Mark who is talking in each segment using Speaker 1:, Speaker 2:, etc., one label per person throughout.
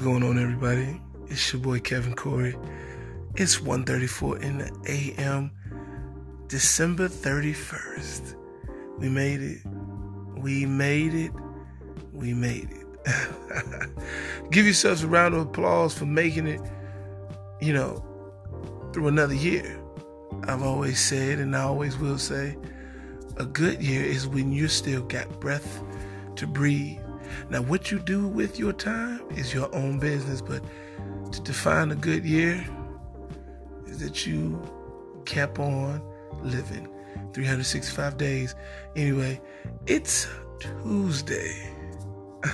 Speaker 1: going on, everybody? It's your boy Kevin Cory. It's 1.34 in the AM, December 31st. We made it. We made it. We made it. Give yourselves a round of applause for making it, you know, through another year. I've always said, and I always will say, a good year is when you still got breath to breathe. Now, what you do with your time is your own business, but to define a good year is that you kept on living 365 days. Anyway, it's Tuesday.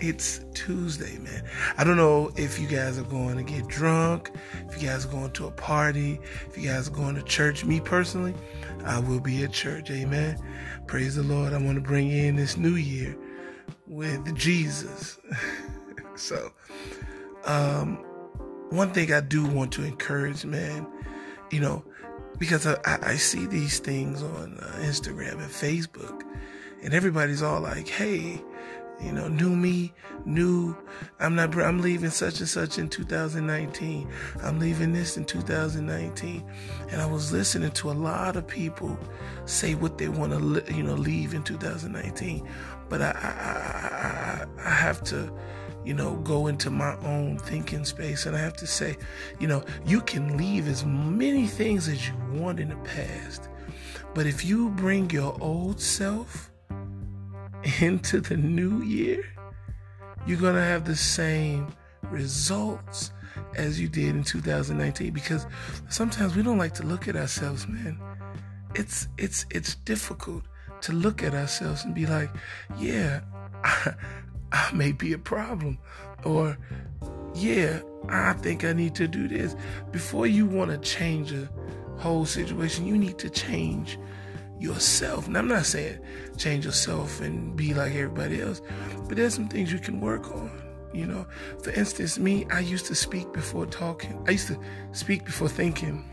Speaker 1: it's Tuesday, man. I don't know if you guys are going to get drunk, if you guys are going to a party, if you guys are going to church. Me personally, I will be at church. Amen. Praise the Lord. I want to bring in this new year with Jesus. so, um, one thing I do want to encourage, man, you know, because I, I see these things on uh, Instagram and Facebook, and everybody's all like, hey, you know, new me, new, I'm not, I'm leaving such and such in 2019. I'm leaving this in 2019. And I was listening to a lot of people say what they want to, you know, leave in 2019. But I, I, I, have to, you know, go into my own thinking space. And I have to say, you know, you can leave as many things as you want in the past. But if you bring your old self, into the new year, you're going to have the same results as you did in 2019 because sometimes we don't like to look at ourselves, man. It's it's it's difficult to look at ourselves and be like, yeah, I may be a problem or yeah, I think I need to do this. Before you want to change a whole situation, you need to change yourself. And I'm not saying change yourself and be like everybody else, but there's some things you can work on. You know, for instance, me, I used to speak before talking. I used to speak before thinking.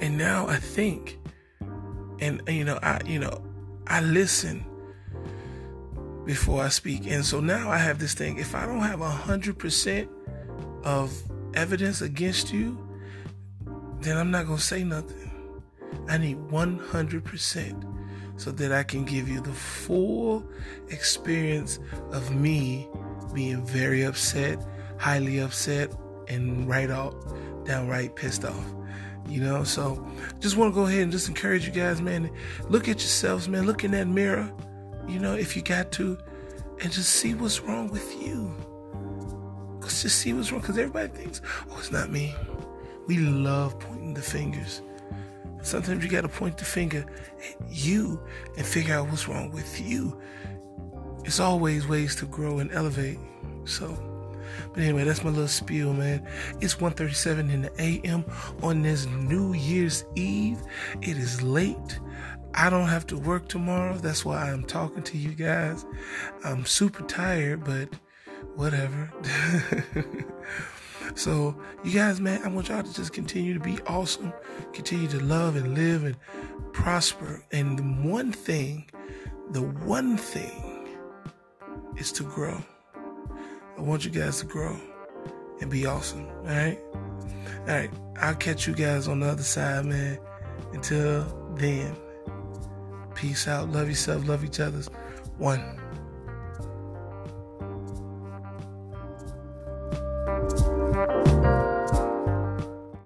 Speaker 1: And now I think. And you know, I you know, I listen before I speak. And so now I have this thing. If I don't have a hundred percent of evidence against you, then I'm not gonna say nothing. I need 100% so that I can give you the full experience of me being very upset, highly upset, and right out, downright pissed off. You know, so just want to go ahead and just encourage you guys, man. Look at yourselves, man. Look in that mirror, you know, if you got to, and just see what's wrong with you. Let's just see what's wrong, because everybody thinks, oh, it's not me. We love pointing the fingers. Sometimes you got to point the finger at you and figure out what's wrong with you. It's always ways to grow and elevate. So, but anyway, that's my little spiel, man. It's 1:37 in the AM on this New Year's Eve. It is late. I don't have to work tomorrow. That's why I'm talking to you guys. I'm super tired, but whatever. So, you guys, man, I want y'all to just continue to be awesome, continue to love and live and prosper. And the one thing, the one thing is to grow. I want you guys to grow and be awesome. All right? All right. I'll catch you guys on the other side, man. Until then, peace out. Love yourself. Love each other's. One.